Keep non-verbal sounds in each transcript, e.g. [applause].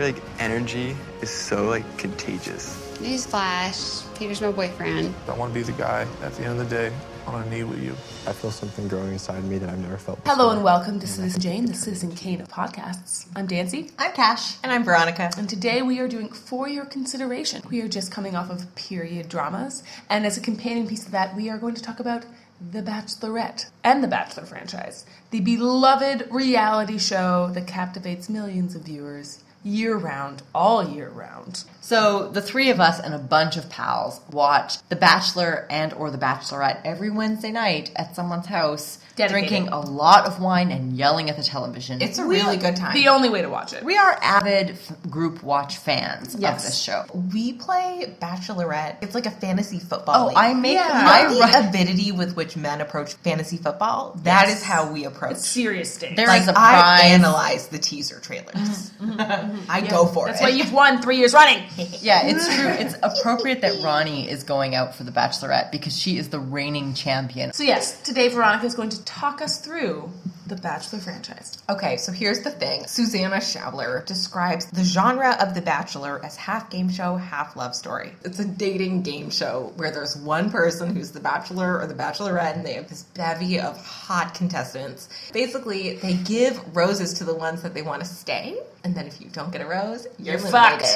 like energy is so like contagious. Newsflash, Peter's my boyfriend. I want to be the guy at the end of the day on a knee with you. I feel something growing inside me that I've never felt. Before. Hello and welcome to Citizen Jane, the Citizen Kane of podcasts. I'm Dancy, I'm Cash. And I'm Veronica. and today we are doing For Your Consideration. We are just coming off of period dramas, and as a companion piece to that, we are going to talk about The Bachelorette and the Bachelor franchise, the beloved reality show that captivates millions of viewers year round, all year round. So the three of us and a bunch of pals watch The Bachelor and or The Bachelorette every Wednesday night at someone's house, Dedicated. drinking a lot of wine and yelling at the television. It's a really good time. The only way to watch it. we are avid f- group watch fans Yes. of this show. we play Bachelorette. It's like a fantasy football. Oh, league. I make Yeah. my the run. avidity with which men approach fantasy football. That is Yes. how we approach. It's serious stakes. There like is a I prize. analyze the teaser trailers. Mm-hmm. Mm-hmm. [laughs] I mm-hmm. go for That's it. That's why you've won three years running. [laughs] Yeah, it's true. It's appropriate that Ronnie is going out for The Bachelorette because she is the reigning champion. So yes, today Veronica is going to talk us through the Bachelor franchise. Okay, so here's the thing. Suzannah Showler describes the genre of The Bachelor as half game show, half love story. It's a dating game show where there's one person who's the bachelor or the bachelorette, and they have this bevy of hot contestants. Basically, they give roses to the ones that they want to stay, and then if you don't get a rose, you're, You're fucked.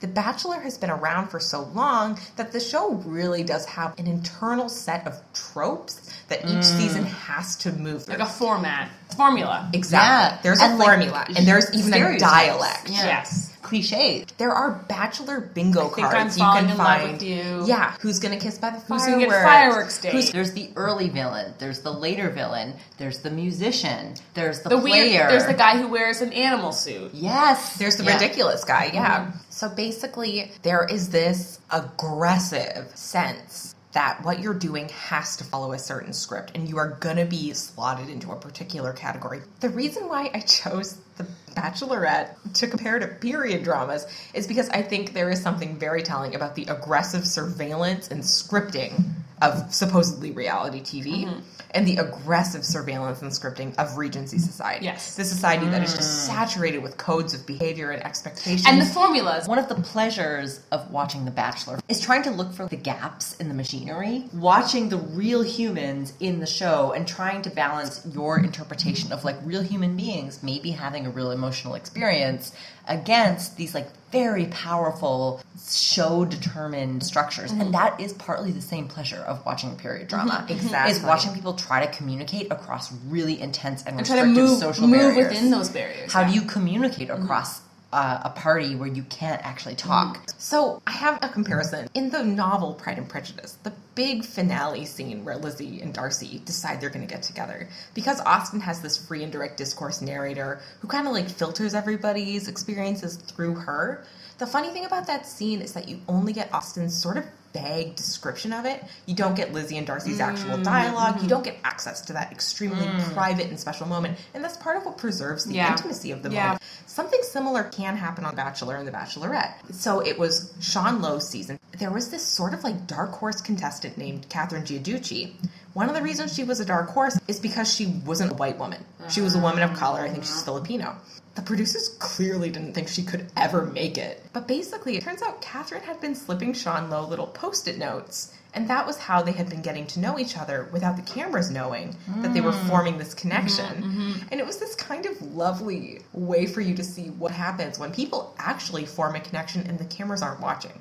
The Bachelor has been around for so long that the show really does have an internal set of tropes that each mm. season has to move through. Like a format, formula. Exactly. Yeah. There's a And, like, and there's even a dialect. Yeah. Yes. Cliche. There are bachelor bingo think I'm cards you can in love find. with you. Yeah, who's gonna kiss by the Who's fireworks? gonna get fireworks day? Who's There's the early villain. There's the later villain. There's the musician. There's the, The player. weird. There's the guy who wears an animal suit. Yes. There's the Yeah. ridiculous guy, yeah. Mm-hmm. So basically, there is this aggressive sense that what you're doing has to follow a certain script and you are gonna be slotted into a particular category. The reason why I chose The Bachelorette to compare to period dramas is because I think there is something very telling about the aggressive surveillance and scripting of supposedly reality TV. Mm-hmm. And the aggressive surveillance and scripting of Regency Society. Yes. The society that is just saturated with codes of behavior and expectations. And the formulas. One of the pleasures of watching The Bachelor is trying to look for the gaps in the machinery, watching the real humans in the show, and trying to balance your interpretation of like real human beings maybe having a real emotional experience against these like very powerful show determined structures. Mm-hmm. And that is partly the same pleasure of watching period drama. Exactly. Is watching people try to communicate across really intense and, And try to move, social move barriers. within those barriers. How yeah. do you communicate across uh, a party where you can't actually talk? So I have a comparison. In the novel Pride and Prejudice, the big finale scene where Lizzie and Darcy decide they're going to get together, because Austen has this free indirect discourse narrator who kind of like filters everybody's experiences through her. The funny thing about that scene is that you only get Austen's sort of vague description of it. You don't get Lizzie and Darcy's actual mm-hmm. dialog You don't get access to that extremely mm. private and special moment. And that's part of what preserves the Yeah. intimacy of the Yeah. moment. Something similar can happen on Bachelor and The Bachelorette. So it was Sean Lowe's season. There was this sort of like dark horse contestant named Catherine Giudice. One of the reasons she was a dark horse is because she wasn't a white woman. She was a woman of color. I think she's Filipino. The producers clearly didn't think she could ever make it. But basically, it turns out Catherine had been slipping Sean Lowe little post it notes. And that was how they had been getting to know each other without the cameras knowing that they were mm. forming this connection. Mm-hmm, mm-hmm. And it was this kind of lovely way for you to see what happens when people actually form a connection and the cameras aren't watching.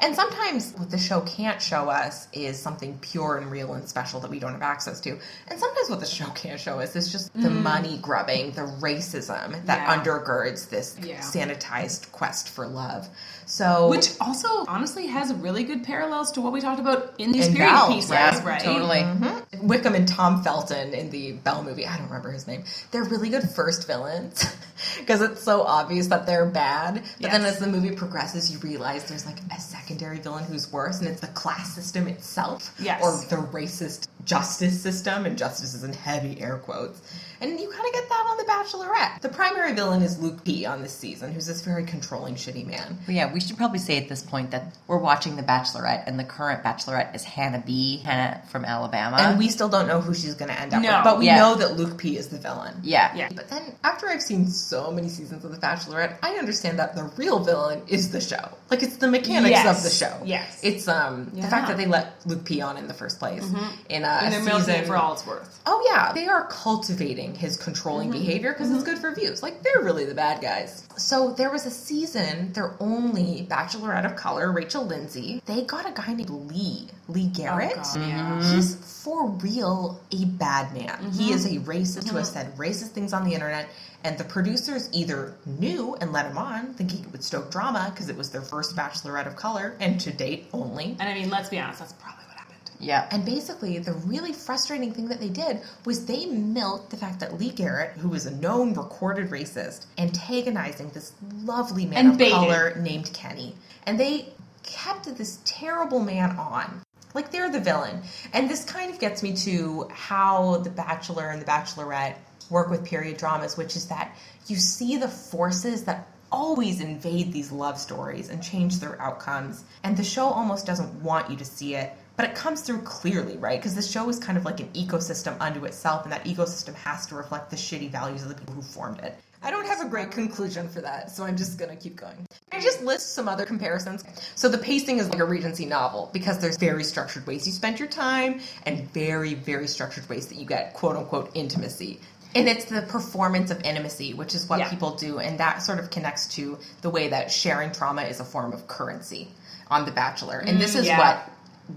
And sometimes what the show can't show us is something pure and real and special that we don't have access to. And sometimes what the show can't show us is just the mm. money grubbing, the racism that Yeah. undergirds this Yeah. sanitized quest for love. So Which also, honestly, has really good parallels to what we talked about in these In period Belle, pieces, right? right? Totally. Mm-hmm. Wickham and Tom Felton in the Belle movie, I don't remember his name. They're really good first villains [laughs] because it's so obvious that they're bad. But then as the movie progresses, you realize there's like a secondary villain who's worse, and it's the class system itself Yes. or the racist justice system, and justice is in heavy air quotes. And you kind of get that on The Bachelorette. The primary villain is Luke P on this season, who's this very controlling, shitty man. But yeah, we should probably say at this point that we're watching The Bachelorette, and the current Bachelorette is Hannah B. Hannah from Alabama. And we still don't know who she's going to end up No. with, but we Yeah. know that Luke P is the villain. yeah, Yeah. But then, after I've seen so many seasons of The Bachelorette, I understand that the real villain is the show. Like it's the mechanics Yes. of the show. Yes. it's um Yeah. the fact that they let Luke P on in the first place mm-hmm. in a, and they're milking season it for all it's worth. Oh yeah, they are cultivating his controlling mm-hmm. behavior because it's mm-hmm. good for views. Like they're really the bad guys. So there was a season, their only Bachelorette of color, Rachel Lindsay. They got a guy named Lee, Lee Garrett. Oh, God, yeah. He's for real a bad man. He mm-hmm. is a racist who has mm-hmm. said racist things on the internet. And the producers either knew and let him on, thinking it would stoke drama because it was their first Bachelorette of color, and to date only. And I mean, let's be honest, that's probably what happened. yeah. And basically, the really frustrating thing that they did was they milked the fact that Lee Garrett, who is a known recorded racist, antagonizing this lovely man And of baited. color named Kenny. And they kept this terrible man on. Like they're the villain. And this kind of gets me to how The Bachelor and The Bachelorette work with period dramas, which is that you see the forces that always invade these love stories and change their outcomes. And the show almost doesn't want you to see it, but it comes through clearly, right? Because the show is kind of like an ecosystem unto itself, and that ecosystem has to reflect the shitty values of the people who formed it. I don't have a great conclusion for that, so I'm just gonna keep going. I just list some other comparisons. So the pacing is like a Regency novel because there's very structured ways you spend your time and very, very structured ways that you get quote unquote intimacy. And it's the performance of intimacy, which is what Yeah. people do, and that sort of connects to the way that sharing trauma is a form of currency on The Bachelor. And this is mm, yeah. what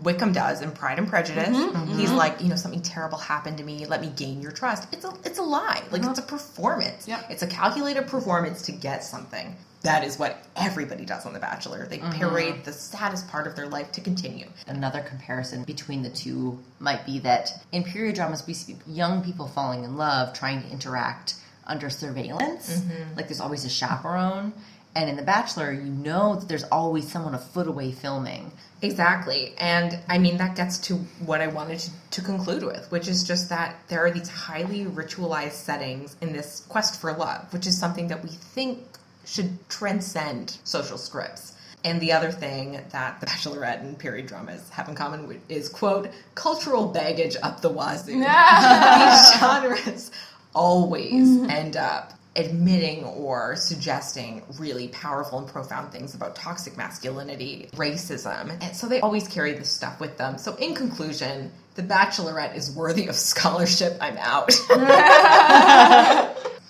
Wickham does in Pride and Prejudice. Mm-hmm, He's like, you know, something terrible happened to me. Let me gain your trust. It's a it's a lie. Like it's a performance. Uh-huh. Yep. It's a calculated performance to get something. That is what everybody does on The Bachelor. They Mm-hmm. parade the saddest part of their life to continue. Another comparison between the two might be that in period dramas, we see young people falling in love, trying to interact under surveillance. Like there's always a chaperone. And in The Bachelor, you know that there's always someone a foot away filming. Exactly. And I mean, that gets to what I wanted to, to conclude with, which is just that there are these highly ritualized settings in this quest for love, which is something that we think should transcend social scripts. And the other thing that The Bachelorette and period dramas have in common is, quote, cultural baggage up the wazoo. [laughs] These genres always end up admitting or suggesting really powerful and profound things about toxic masculinity, racism. And so they always carry this stuff with them. So, in conclusion, The Bachelorette is worthy of scholarship. I'm out. [laughs]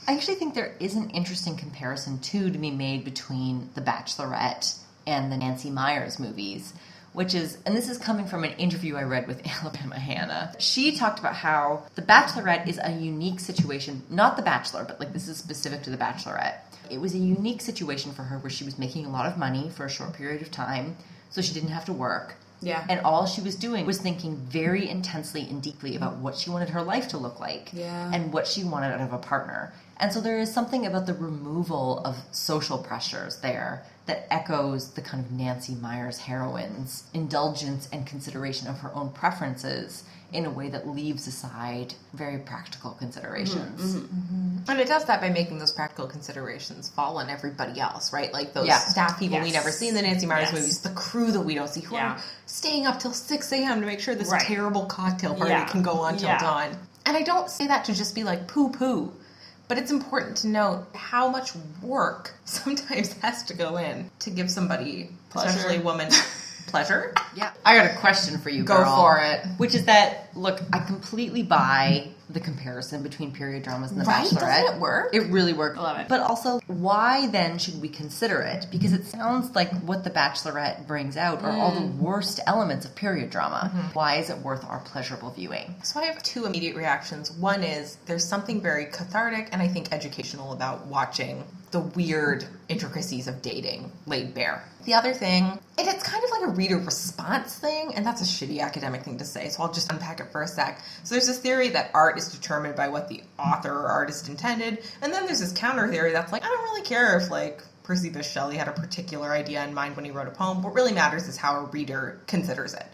I actually think there is an interesting comparison too to be made between The Bachelorette and the Nancy Meyers movies, which is, and this is coming from an interview I read with [laughs] Alabama Hannah. She talked about how The Bachelorette is a unique situation, not The Bachelor, but like this is specific to The Bachelorette. It was a unique situation for her where she was making a lot of money for a short period of time, so she didn't have to work. Yeah. And all she was doing was thinking very intensely and deeply about what she wanted her life to look like Yeah. and what she wanted out of a partner. And so there is something about the removal of social pressures there that echoes the kind of Nancy Meyers heroine's indulgence and consideration of her own preferences in a way that leaves aside very practical considerations. Mm-hmm. Mm-hmm. and it does that by making those practical considerations fall on everybody else, right? Like those Yeah. staff people we never see in the Nancy Meyers Yes. movies, the crew that we don't see who Yeah. are staying up till 6 a.m. to make sure this Right. terrible cocktail party Yeah. can go on till dawn. And I don't say that to just be like poo poo. But it's important to note how much work [laughs] sometimes has to go in to give somebody, Pleasure. especially a woman, [laughs] pleasure. Yeah. I got a question for you, Go girl. for it. Which is that, look, I completely buy the comparison between period dramas and The Right? Bachelorette. Doesn't it work? It really works. I love it. But also, why then should we consider it? Because it sounds like what The Bachelorette brings out are all the Mm. worst elements of period drama. Mm-hmm. Why is it worth our pleasurable viewing? So I have two immediate reactions. One is there's something very cathartic and I think educational about watching the weird intricacies of dating laid bare. The other thing, and it's kind of like a reader response thing, and that's a shitty academic thing to say, so I'll just unpack it for a sec. So there's this theory that art is determined by what the author or artist intended, and then there's this counter theory that's like, I don't really care if like Percy Bysshe Shelley had a particular idea in mind when he wrote a poem. What really matters is how a reader considers it.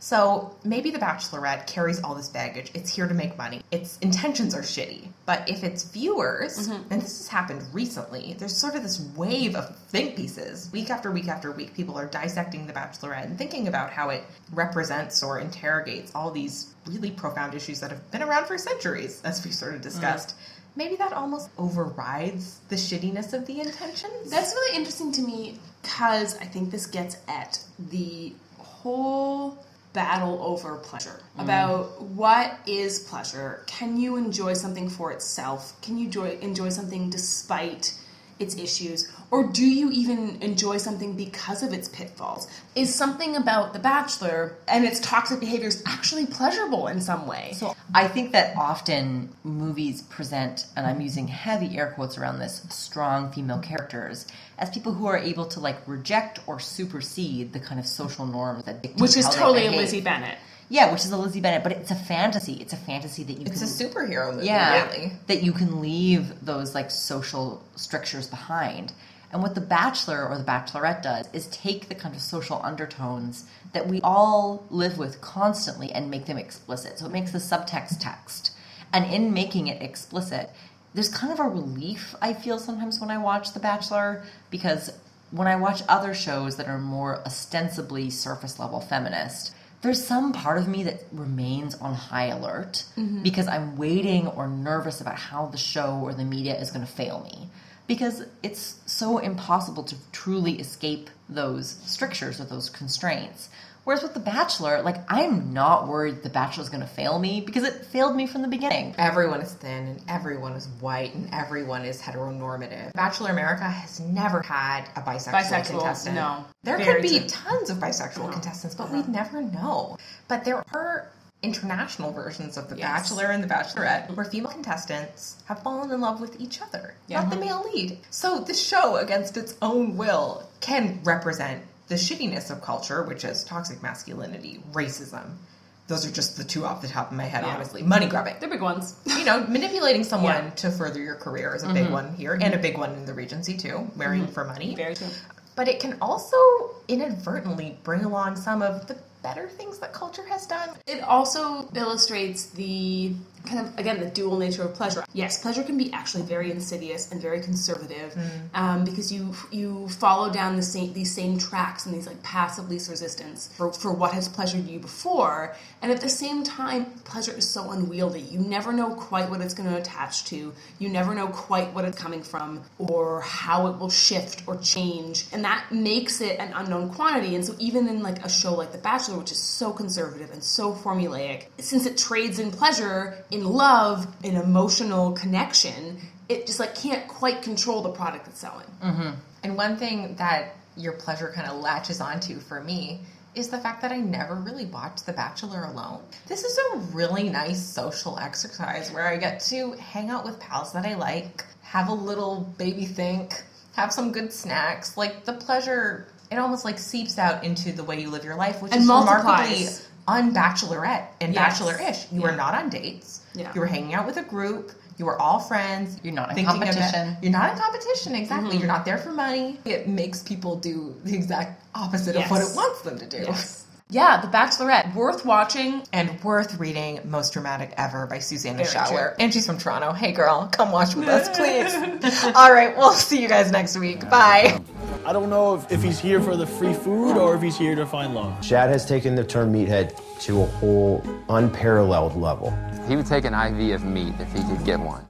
So maybe The Bachelorette carries all this baggage. It's here to make money. Its intentions are shitty. But if its viewers, mm-hmm. and this has happened recently, there's sort of this wave of think pieces. Week after week after week, people are dissecting The Bachelorette and thinking about how it represents or interrogates all these really profound issues that have been around for centuries, as we sort of discussed. Mm-hmm. Maybe that almost overrides the shittiness of the intentions. That's really interesting to me because I think this gets at the whole battle over pleasure mm. about what is pleasure. Can you enjoy something for itself? Can you enjoy, enjoy something despite its issues? Or do you even enjoy something because of its pitfalls? Is something about The Bachelor and its toxic behaviors actually pleasurable in some way? So I think that often movies present, and I'm using heavy air quotes around this, strong female characters as people who are able to like reject or supersede the kind of social norms that dictate which is how they totally. Lizzie Bennet. Yeah, which is a Lizzie Bennet, but it's a fantasy. It's a fantasy that you It's can a superhero movie, yeah, really. that you can leave those like social strictures behind. And what The Bachelor or The Bachelorette does is take the kind of social undertones that we all live with constantly and make them explicit. So it makes the subtext text. And in making it explicit, there's kind of a relief I feel sometimes when I watch The Bachelor because when I watch other shows that are more ostensibly surface level feminist, there's some part of me that remains on high alert mm-hmm. because I'm waiting or nervous about how the show or the media is going to fail me. Because it's so impossible to truly escape those strictures or those constraints. Whereas with The Bachelor, like, I'm not worried The Bachelor is going to fail me because it failed me from the beginning. Everyone is thin and everyone is white and everyone is heteronormative. Bachelor America has never had a bisexual, Bisexual, contestant. no. There Very could be true. tons of bisexual contestants, but we'd never know. But there are international versions of The Yes. Bachelor and The Bachelorette where female contestants have fallen in love with each other, not the male lead. So the show, against its own will, can represent the shittiness of culture, which is toxic masculinity, racism. Those are just the two off the top of my head, honestly. Money grabbing. They're big ones. [laughs] you know, manipulating someone Yeah. to further your career is a big mm-hmm. one here, and a big one in the Regency too, marrying mm-hmm. for money. Very true. But it can also inadvertently bring along some of the better things that culture has done. It also illustrates the kind of again the dual nature of pleasure. Yes, pleasure can be actually very insidious and very conservative um, because you you follow down the same these same tracks and these like passive least resistance for, for what has pleasured you before, and at the same time, pleasure is so unwieldy. You never know quite what it's going to attach to. You never know quite what it's coming from or how it will shift or change, and that makes it an unknown quantity. And so even in like a show like The Bachelor, which is so conservative and so formulaic, since it trades in pleasure, in love, in emotional connection, it just like can't quite control the product it's selling. Mm-hmm. And one thing that your pleasure kind of latches onto for me is the fact that I never really watched The Bachelor alone. This is a really nice social exercise where I get to hang out with pals that I like, have a little baby think, have some good snacks. Like the pleasure, it almost like seeps out into the way you live your life, which And is remarkably multiplies. unbachelorette and Yes. bachelor-ish. You were Yeah. not on dates. Yeah. You were hanging out with a group. You were all friends. You're not in about- competition. you're not in competition, exactly. Mm-hmm. You're not there for money. It makes people do the exact opposite of what it wants them to do. Yeah, The Bachelorette, worth watching. And worth reading Most Dramatic Ever by Suzannah Very Showler. And she's from Toronto. Hey girl, come watch with us, please. [laughs] All right, we'll see you guys next week. Bye. I don't know if, if he's here for the free food or if he's here to find love. Shad has taken the term meathead to a whole unparalleled level. He would take an IV of meat if he could get one.